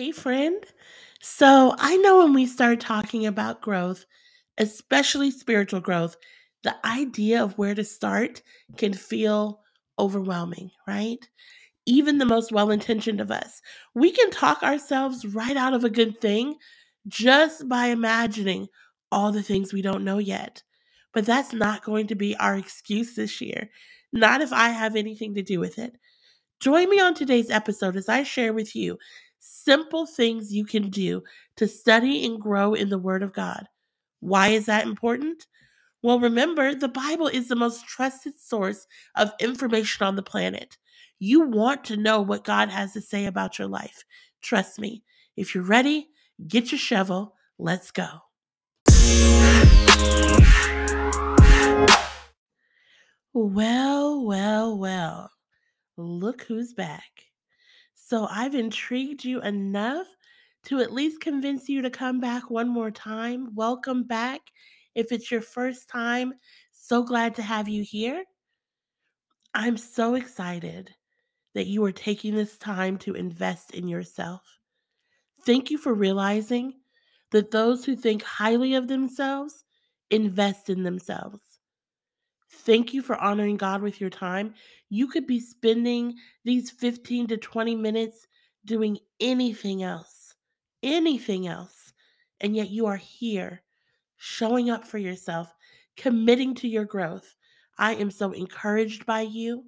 Hey, friend. So I know when we start talking about growth, especially spiritual growth, the idea of where to start can feel overwhelming, right? Even the most well intentioned of us, we can talk ourselves right out of a good thing just by imagining all the things we don't know yet. But that's not going to be our excuse this year, not if I have anything to do with it. Join me on today's episode as I share with you simple things you can do to study and grow in the Word of God. Why is that important? Well, remember, the Bible is the most trusted source of information on the planet. You want to know what God has to say about your life. Trust me. If you're ready, get your shovel. Let's go. Well, well, well. Look who's back. So I've intrigued you enough to at least convince you to come back one more time. Welcome back. If it's your first time, so glad to have you here. I'm so excited that you are taking this time to invest in yourself. Thank you for realizing that those who think highly of themselves invest in themselves. Thank you for honoring God with your time. You could be spending these 15 to 20 minutes doing anything else, anything else. And yet you are here showing up for yourself, committing to your growth. I am so encouraged by you.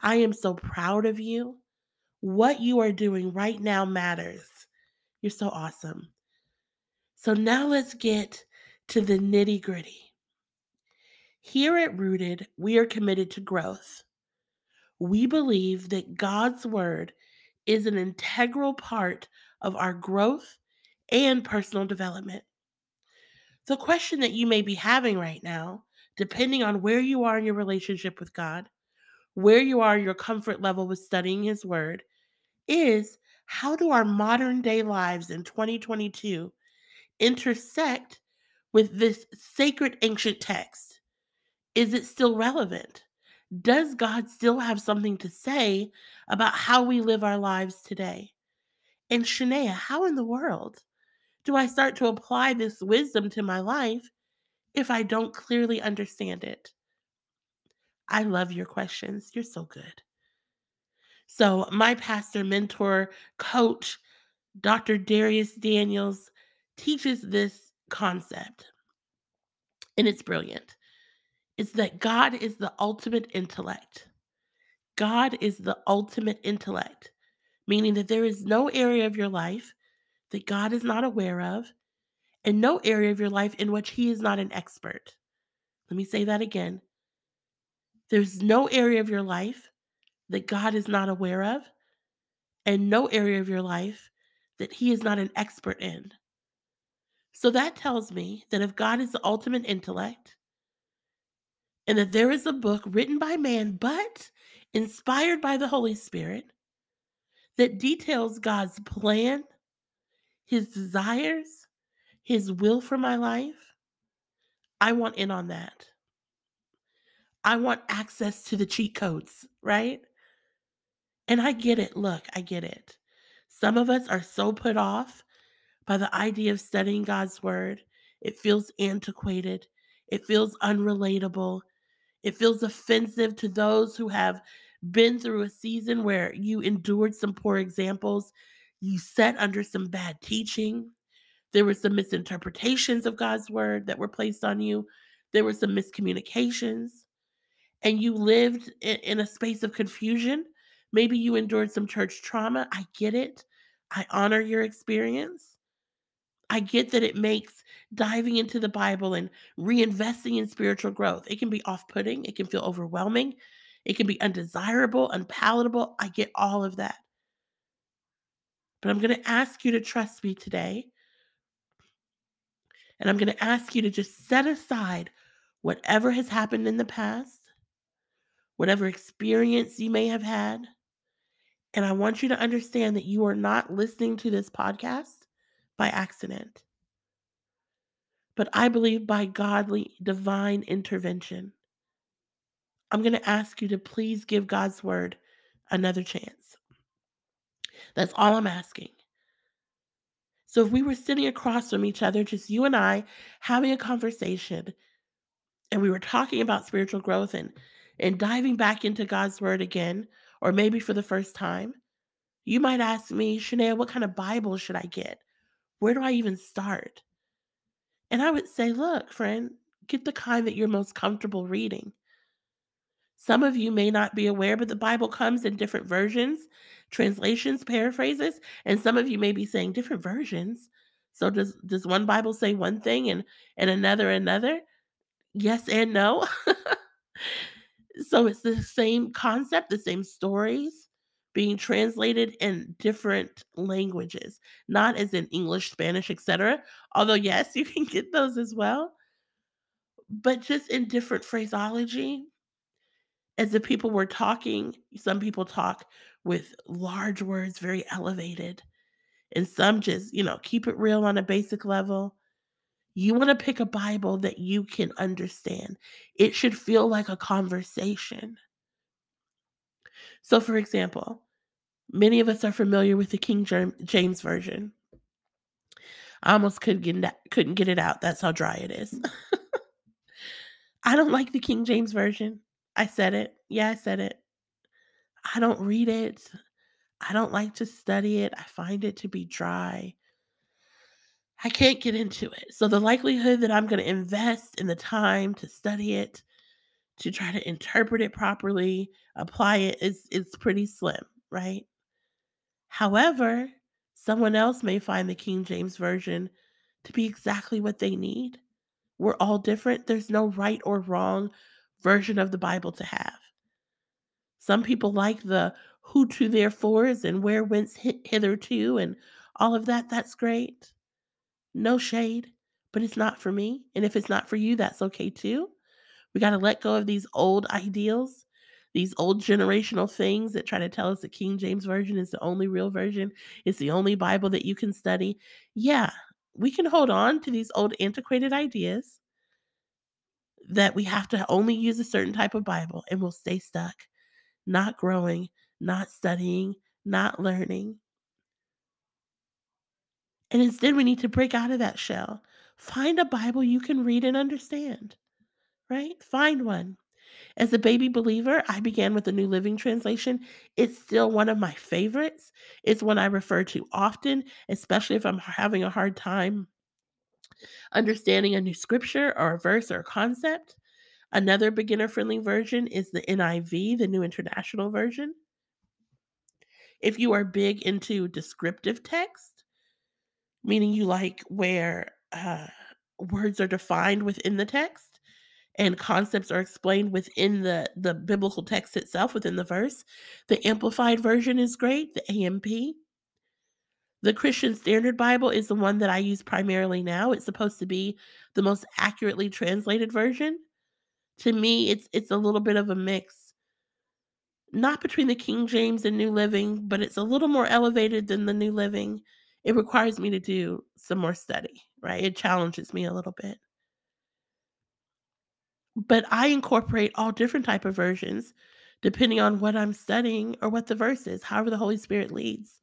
I am so proud of you. What you are doing right now matters. You're so awesome. So now let's get to the nitty gritty. Here at Rooted, we are committed to growth. We believe that God's Word is an integral part of our growth and personal development. The question that you may be having right now, depending on where you are in your relationship with God, where you are your comfort level with studying His Word, is how do our modern day lives in 2022 intersect with this sacred ancient text? Is it still relevant? Does God still have something to say about how we live our lives today? And Shinia, how in the world do I start to apply this wisdom to my life if I don't clearly understand it? I love your questions. You're so good. So, my pastor, mentor, coach, Dr. Darius Daniels, teaches this concept, and it's brilliant is that God is the ultimate intellect. God is the ultimate intellect, meaning that there is no area of your life that God is not aware of, and no area of your life in which He is not an expert. Let me say that again. There's no area of your life that God is not aware of, and no area of your life that He is not an expert in. So that tells me that if God is the ultimate intellect, and that there is a book written by man, but inspired by the Holy Spirit, that details God's plan, his desires, his will for my life. I want in on that. I want access to the cheat codes, right? And I get it. Look, I get it. Some of us are so put off by the idea of studying God's word. It feels antiquated. It feels unrelatable. It feels offensive to those who have been through a season where you endured some poor examples, you sat under some bad teaching. There were some misinterpretations of God's word that were placed on you. There were some miscommunications, and you lived in, a space of confusion. Maybe you endured some church trauma. I get it. I honor your experience. I get that it makes diving into the Bible and reinvesting in spiritual growth. It can be off-putting, it can feel overwhelming, it can be undesirable, unpalatable. I get all of that. But I'm going to ask you to trust me today. And I'm going to ask you to just set aside whatever has happened in the past, whatever experience you may have had. And I want you to understand that you are not listening to this podcast by accident, but I believe by godly divine intervention. I'm going to ask you to please give God's word another chance. That's all I'm asking. So if we were sitting across from each other, just you and I having a conversation, and we were talking about spiritual growth and and diving back into God's word again, or maybe for the first time, you might ask me, Shinia, what kind of Bible should I get? Where do I even start? And I would say, look, friend, get the kind that you're most comfortable reading. Some of you may not be aware, but the Bible comes in different versions, translations, paraphrases, and some of you may be saying different versions. So does does one Bible say one thing and and another another? Yes and no. so it's the same concept, the same stories being translated in different languages, not as in English, Spanish, etc. Although yes, you can get those as well, but just in different phraseology. As the people were talking, some people talk with large words, very elevated, and some just, you know, keep it real on a basic level. You want to pick a Bible that you can understand. It should feel like a conversation. So, for example, many of us are familiar with the King James Version. I almost could get couldn't get it out. That's how dry it is. Mm. I don't like the King James Version. I said it. Yeah, I said it. I don't read it. I don't like to study it. I find it to be dry. I can't get into it. So the likelihood that I'm going to invest in the time to study it, to try to interpret it properly, apply it is is pretty slim, right? However, someone else may find the King James version to be exactly what they need. We're all different. There's no right or wrong version of the Bible to have. Some people like the who to therefores and where whence hitherto and all of that. That's great. No shade, but it's not for me. And if it's not for you, that's okay too. We got to let go of these old ideals, these old generational things that try to tell us the King James Version is the only real version, it's the only Bible that you can study. Yeah, we can hold on to these old antiquated ideas that we have to only use a certain type of Bible and we'll stay stuck, not growing, not studying, not learning. And instead, we need to break out of that shell. Find a Bible you can read and understand, right? Find one. As a baby believer, I began with the New Living Translation. It's still one of my favorites. It's one I refer to often, especially if I'm having a hard time understanding a new scripture or a verse or a concept. Another beginner friendly version is the NIV, the New International Version. If you are big into descriptive text, meaning you like where uh, words are defined within the text and concepts are explained within the, the biblical text itself, within the verse, the Amplified Version is great, the AMP. The Christian Standard Bible is the one that I use primarily now. It's supposed to be the most accurately translated version. To me, it's it's a little bit of a mix. Not between the King James and New Living, but it's a little more elevated than the New Living. It requires me to do some more study, right? It challenges me a little bit. But I incorporate all different type of versions depending on what I'm studying or what the verse is, however the Holy Spirit leads.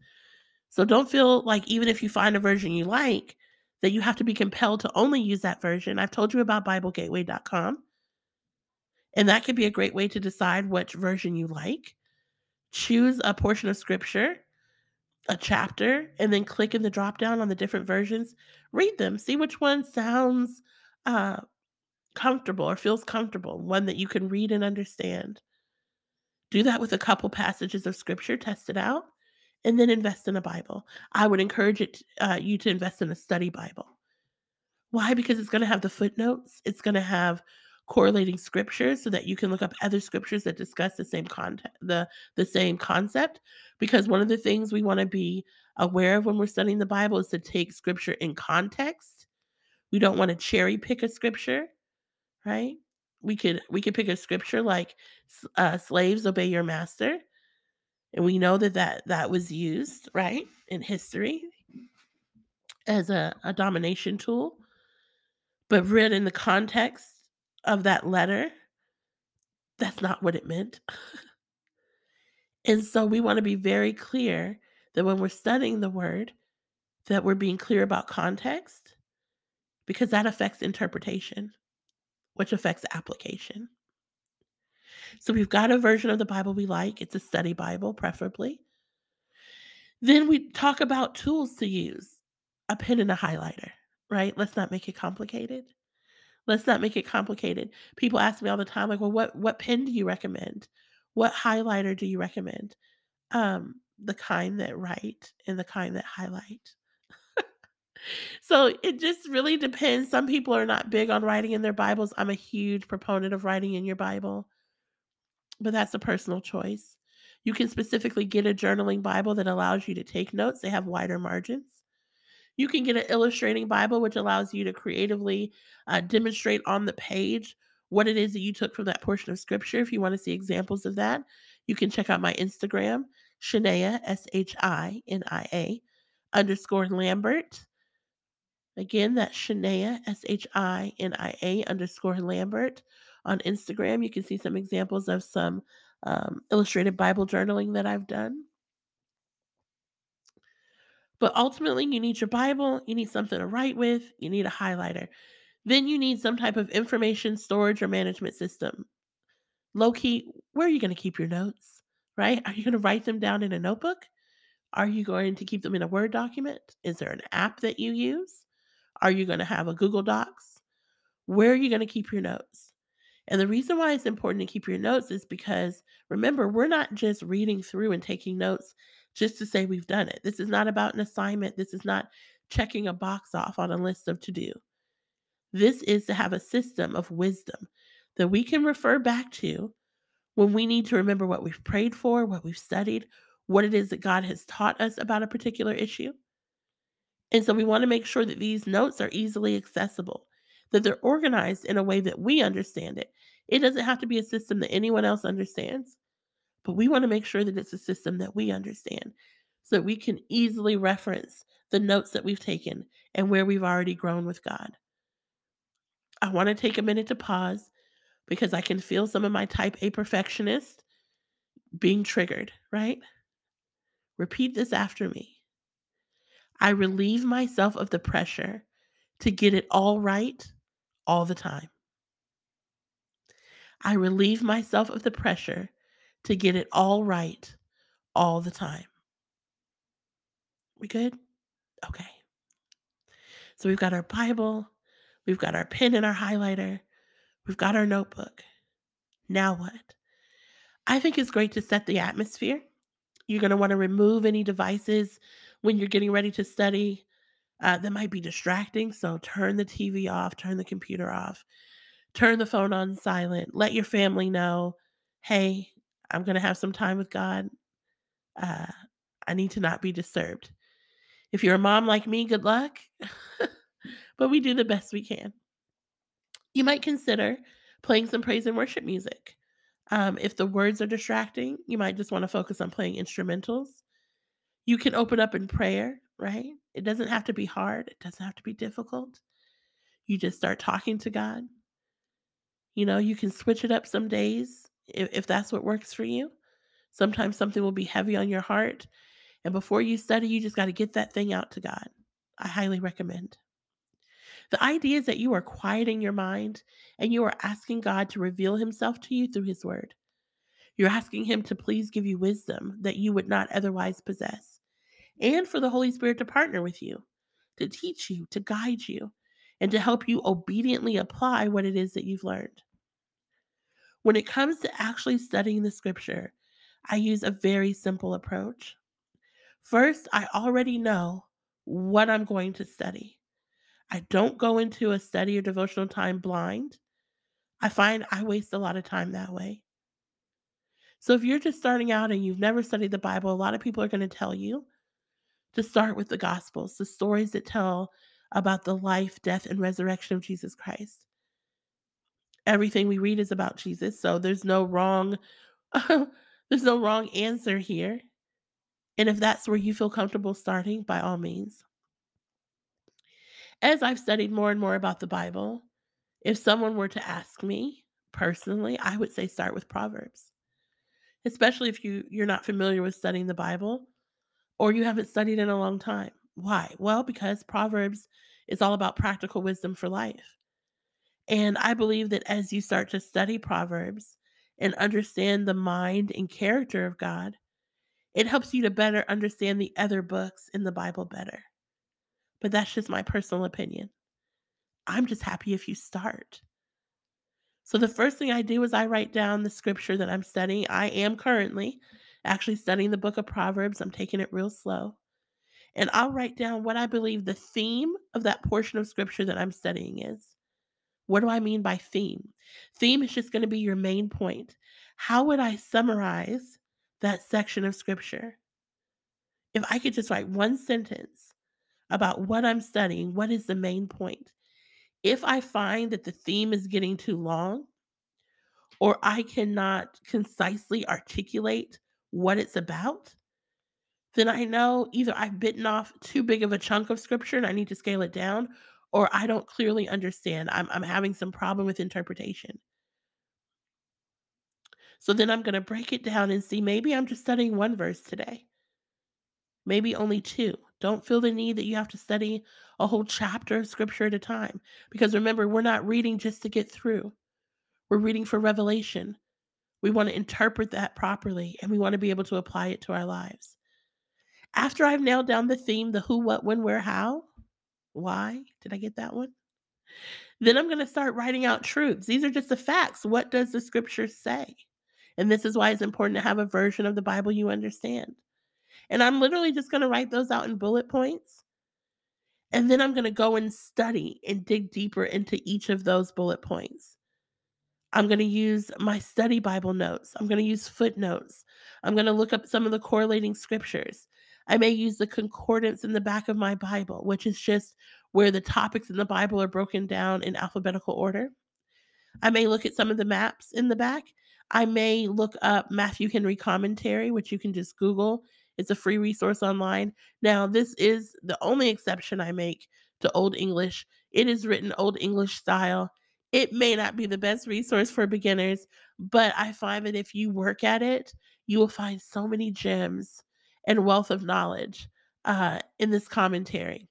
So don't feel like even if you find a version you like, that you have to be compelled to only use that version. I've told you about BibleGateway.com. And that could be a great way to decide which version you like. Choose a portion of scripture, a chapter, and then click in the drop down on the different versions. Read them, see which one sounds uh, comfortable or feels comfortable, one that you can read and understand. Do that with a couple passages of scripture, test it out and then invest in a Bible. I would encourage it uh, you to invest in a study Bible. Why? Because it's going to have the footnotes. It's going to have correlating scriptures so that you can look up other scriptures that discuss the same content, the the same concept. Because one of the things we want to be aware of when we're studying the Bible is to take scripture in context. We don't want to cherry pick a scripture, right? We could we could pick a scripture like uh, slaves obey your master and we know that that, that was used, right, in history as a, a domination tool. But read in the context of that letter, that's not what it meant. and so we want to be very clear that when we're studying the word, that we're being clear about context because that affects interpretation, which affects application. So we've got a version of the Bible we like. It's a study Bible, preferably. Then we talk about tools to use a pen and a highlighter, right? Let's not make it complicated. Let's not make it complicated. People ask me all the time, like, well, what what pen do you recommend? What highlighter do you recommend? Um, the kind that write and the kind that highlight. So it just really depends. Some people are not big on writing in their Bibles. I'm a huge proponent of writing in your Bible, but that's a personal choice. You can specifically get a journaling Bible that allows you to take notes. They have wider margins. You can get an illustrating Bible, which allows you to creatively uh, demonstrate on the page what it is that you took from that portion of scripture. If you want to see examples of that, you can check out my Instagram, Shinia, S H I N I A, underscore Lambert. Again, that's Shinia, S H I N I A, underscore Lambert on Instagram. You can see some examples of some um, illustrated Bible journaling that I've done. But ultimately, you need your Bible, you need something to write with, you need a highlighter. Then you need some type of information storage or management system. Low key, where are you going to keep your notes? Right? Are you going to write them down in a notebook? Are you going to keep them in a Word document? Is there an app that you use? Are you going to have a Google Docs? Where are you going to keep your notes? And the reason why it's important to keep your notes is because remember, we're not just reading through and taking notes just to say we've done it. This is not about an assignment. This is not checking a box off on a list of to do. This is to have a system of wisdom that we can refer back to when we need to remember what we've prayed for, what we've studied, what it is that God has taught us about a particular issue. And so we want to make sure that these notes are easily accessible, that they're organized in a way that we understand it. It doesn't have to be a system that anyone else understands, but we want to make sure that it's a system that we understand so that we can easily reference the notes that we've taken and where we've already grown with God. I want to take a minute to pause because I can feel some of my type A perfectionist being triggered, right? Repeat this after me. I relieve myself of the pressure to get it all right all the time. I relieve myself of the pressure to get it all right all the time. We good? Okay. So we've got our Bible, we've got our pen and our highlighter, we've got our notebook. Now what? I think it's great to set the atmosphere. You're going to want to remove any devices when you're getting ready to study uh, that might be distracting. So turn the TV off, turn the computer off, turn the phone on silent. Let your family know, hey, I'm going to have some time with God. Uh, I need to not be disturbed. If you're a mom like me, good luck. but we do the best we can. You might consider playing some praise and worship music. Um, if the words are distracting, you might just want to focus on playing instrumentals. You can open up in prayer, right? It doesn't have to be hard, it doesn't have to be difficult. You just start talking to God. You know, you can switch it up some days if, if that's what works for you. Sometimes something will be heavy on your heart. And before you study, you just got to get that thing out to God. I highly recommend. The idea is that you are quieting your mind and you are asking God to reveal himself to you through his word. You're asking him to please give you wisdom that you would not otherwise possess, and for the Holy Spirit to partner with you, to teach you, to guide you, and to help you obediently apply what it is that you've learned. When it comes to actually studying the scripture, I use a very simple approach. First, I already know what I'm going to study. I don't go into a study or devotional time blind. I find I waste a lot of time that way. So if you're just starting out and you've never studied the Bible, a lot of people are going to tell you to start with the Gospels, the stories that tell about the life, death, and resurrection of Jesus Christ. Everything we read is about Jesus, so there's no wrong there's no wrong answer here. And if that's where you feel comfortable starting, by all means. As I've studied more and more about the Bible, if someone were to ask me personally, I would say start with Proverbs. Especially if you you're not familiar with studying the Bible or you haven't studied in a long time. Why? Well, because Proverbs is all about practical wisdom for life. And I believe that as you start to study Proverbs and understand the mind and character of God, it helps you to better understand the other books in the Bible better. But that's just my personal opinion. I'm just happy if you start. So the first thing I do is I write down the scripture that I'm studying. I am currently actually studying the book of Proverbs. I'm taking it real slow. And I'll write down what I believe the theme of that portion of scripture that I'm studying is. What do I mean by theme? Theme is just going to be your main point. How would I summarize that section of scripture? If I could just write one sentence about what I'm studying, what is the main point? If I find that the theme is getting too long, or I cannot concisely articulate what it's about, then I know either I've bitten off too big of a chunk of scripture and I need to scale it down, or I don't clearly understand. I'm, I'm having some problem with interpretation. So then I'm going to break it down and see maybe I'm just studying one verse today, maybe only two. Don't feel the need that you have to study a whole chapter of scripture at a time. Because remember, we're not reading just to get through, we're reading for revelation. We want to interpret that properly and we want to be able to apply it to our lives. After I've nailed down the theme, the who, what, when, where, how, why, did I get that one? Then I'm going to start writing out truths. These are just the facts. What does the scripture say? And this is why it's important to have a version of the Bible you understand. And I'm literally just going to write those out in bullet points. And then I'm going to go and study and dig deeper into each of those bullet points. I'm going to use my study Bible notes. I'm going to use footnotes. I'm going to look up some of the correlating scriptures. I may use the concordance in the back of my Bible, which is just where the topics in the Bible are broken down in alphabetical order. I may look at some of the maps in the back. I may look up Matthew Henry commentary, which you can just Google it's a free resource online. Now, this is the only exception I make to Old English. It is written Old English style. It may not be the best resource for beginners, but I find that if you work at it, you will find so many gems and wealth of knowledge uh, in this commentary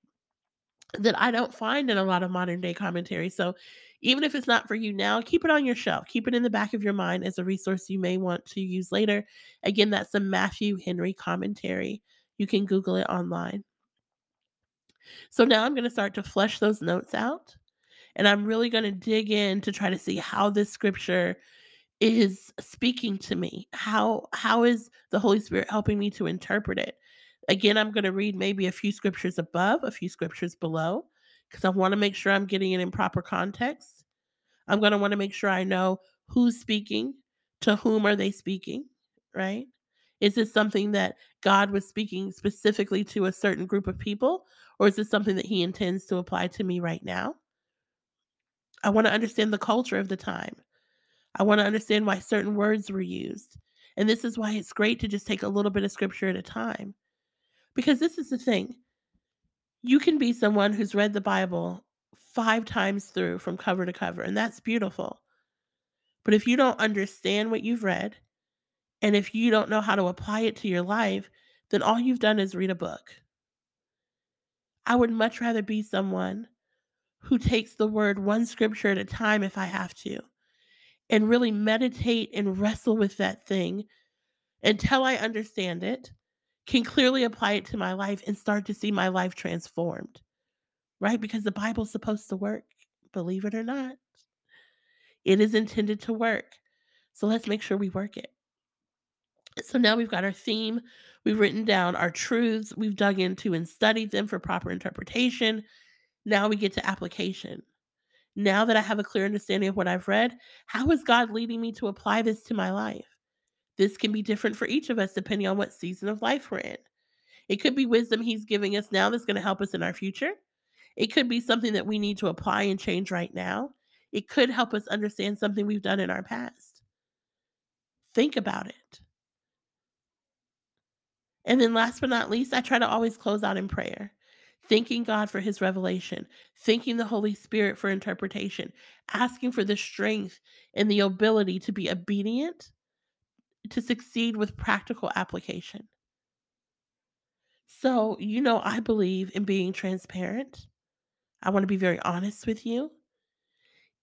that I don't find in a lot of modern day commentary. So even if it's not for you now, keep it on your shelf. Keep it in the back of your mind as a resource you may want to use later. Again, that's the Matthew Henry commentary. You can Google it online. So now I'm going to start to flesh those notes out. And I'm really going to dig in to try to see how this scripture is speaking to me. How how is the Holy Spirit helping me to interpret it? Again, I'm going to read maybe a few scriptures above, a few scriptures below, because I want to make sure I'm getting it in proper context. I'm going to want to make sure I know who's speaking, to whom are they speaking, right? Is this something that God was speaking specifically to a certain group of people, or is this something that He intends to apply to me right now? I want to understand the culture of the time. I want to understand why certain words were used. And this is why it's great to just take a little bit of scripture at a time. Because this is the thing you can be someone who's read the Bible five times through from cover to cover, and that's beautiful. But if you don't understand what you've read, and if you don't know how to apply it to your life, then all you've done is read a book. I would much rather be someone who takes the word one scripture at a time if I have to, and really meditate and wrestle with that thing until I understand it can clearly apply it to my life and start to see my life transformed, right? Because the Bible's supposed to work, believe it or not. It is intended to work. So let's make sure we work it. So now we've got our theme, we've written down our truths, we've dug into and studied them for proper interpretation. Now we get to application. Now that I have a clear understanding of what I've read, how is God leading me to apply this to my life? This can be different for each of us depending on what season of life we're in. It could be wisdom he's giving us now that's going to help us in our future. It could be something that we need to apply and change right now. It could help us understand something we've done in our past. Think about it. And then, last but not least, I try to always close out in prayer, thanking God for his revelation, thanking the Holy Spirit for interpretation, asking for the strength and the ability to be obedient to succeed with practical application. So, you know, I believe in being transparent. I want to be very honest with you.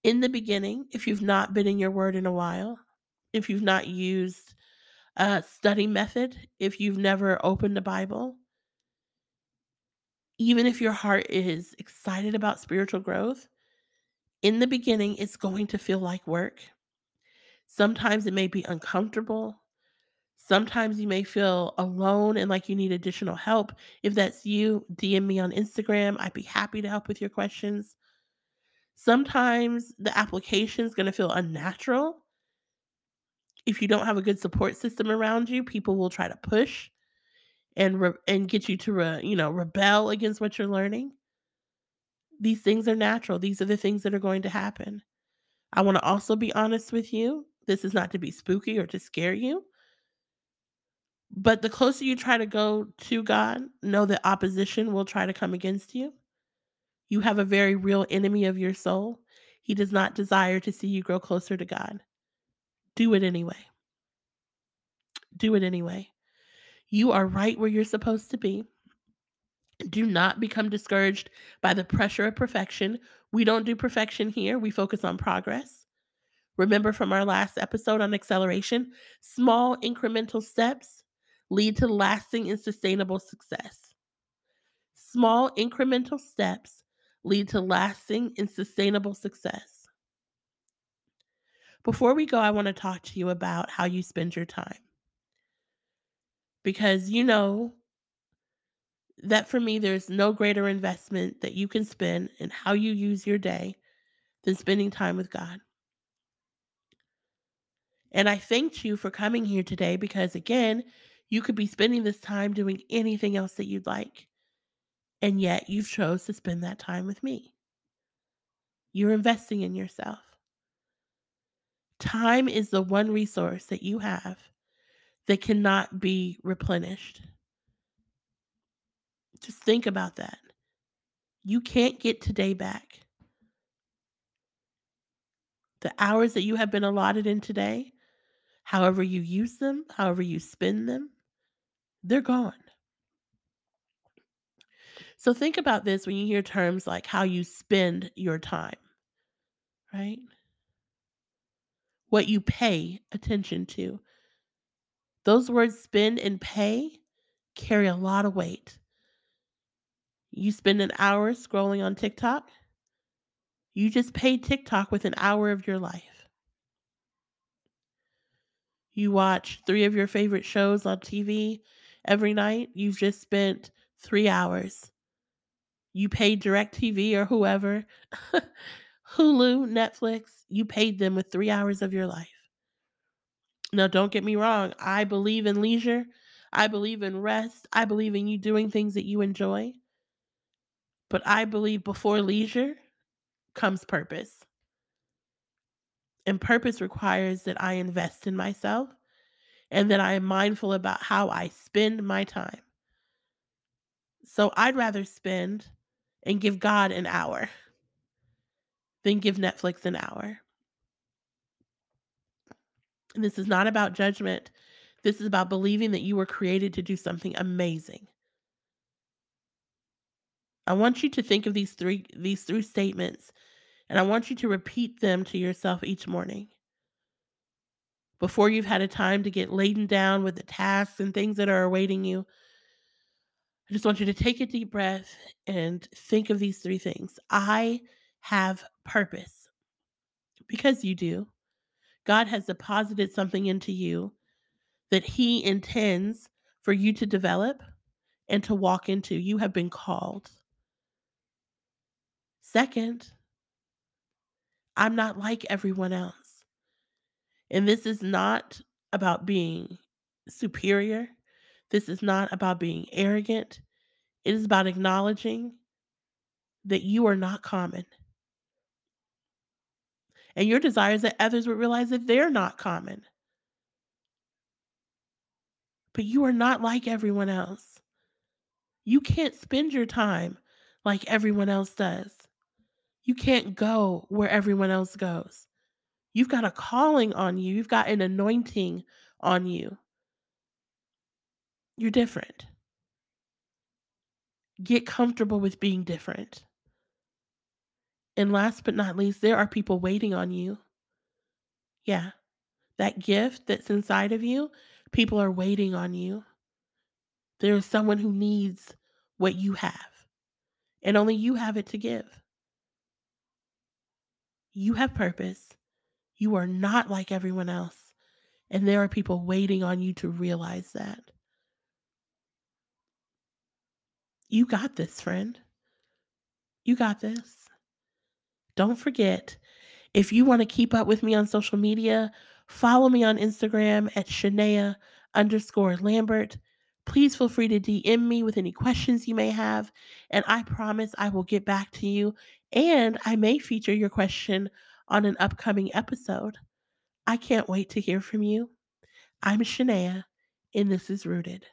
In the beginning, if you've not been in your word in a while, if you've not used a study method, if you've never opened the Bible, even if your heart is excited about spiritual growth, in the beginning, it's going to feel like work. Sometimes it may be uncomfortable. Sometimes you may feel alone and like you need additional help. If that's you, DM me on Instagram. I'd be happy to help with your questions. Sometimes the application is going to feel unnatural. If you don't have a good support system around you, people will try to push and re- and get you to re- you know rebel against what you're learning. These things are natural. These are the things that are going to happen. I want to also be honest with you. This is not to be spooky or to scare you. But the closer you try to go to God, know that opposition will try to come against you. You have a very real enemy of your soul. He does not desire to see you grow closer to God. Do it anyway. Do it anyway. You are right where you're supposed to be. Do not become discouraged by the pressure of perfection. We don't do perfection here, we focus on progress. Remember from our last episode on acceleration, small incremental steps lead to lasting and sustainable success. Small incremental steps lead to lasting and sustainable success. Before we go, I want to talk to you about how you spend your time. Because you know that for me, there's no greater investment that you can spend in how you use your day than spending time with God. And I thanked you for coming here today because, again, you could be spending this time doing anything else that you'd like. And yet you've chose to spend that time with me. You're investing in yourself. Time is the one resource that you have that cannot be replenished. Just think about that. You can't get today back. The hours that you have been allotted in today, however you use them, however you spend them, they're gone. So think about this when you hear terms like how you spend your time, right? What you pay attention to. Those words spend and pay carry a lot of weight. You spend an hour scrolling on TikTok, you just paid TikTok with an hour of your life. You watch three of your favorite shows on TV every night, you've just spent three hours. You paid DirecTV or whoever, Hulu, Netflix, you paid them with three hours of your life. Now, don't get me wrong, I believe in leisure, I believe in rest, I believe in you doing things that you enjoy. But I believe before leisure comes purpose. And purpose requires that I invest in myself and that I am mindful about how I spend my time. So I'd rather spend and give God an hour than give Netflix an hour. And this is not about judgment. This is about believing that you were created to do something amazing. I want you to think of these three these three statements and I want you to repeat them to yourself each morning. Before you've had a time to get laden down with the tasks and things that are awaiting you, I just want you to take a deep breath and think of these three things. I have purpose because you do. God has deposited something into you that He intends for you to develop and to walk into. You have been called. Second, I'm not like everyone else. And this is not about being superior. This is not about being arrogant. It is about acknowledging that you are not common. And your desires that others would realize that they're not common. But you are not like everyone else. You can't spend your time like everyone else does. You can't go where everyone else goes. You've got a calling on you, you've got an anointing on you. You're different. Get comfortable with being different. And last but not least, there are people waiting on you. Yeah. That gift that's inside of you, people are waiting on you. There is someone who needs what you have, and only you have it to give. You have purpose. You are not like everyone else, and there are people waiting on you to realize that. You got this, friend. You got this. Don't forget, if you want to keep up with me on social media, follow me on Instagram at Shinia underscore Lambert. Please feel free to DM me with any questions you may have, and I promise I will get back to you. And I may feature your question on an upcoming episode. I can't wait to hear from you. I'm Shinia, and this is Rooted.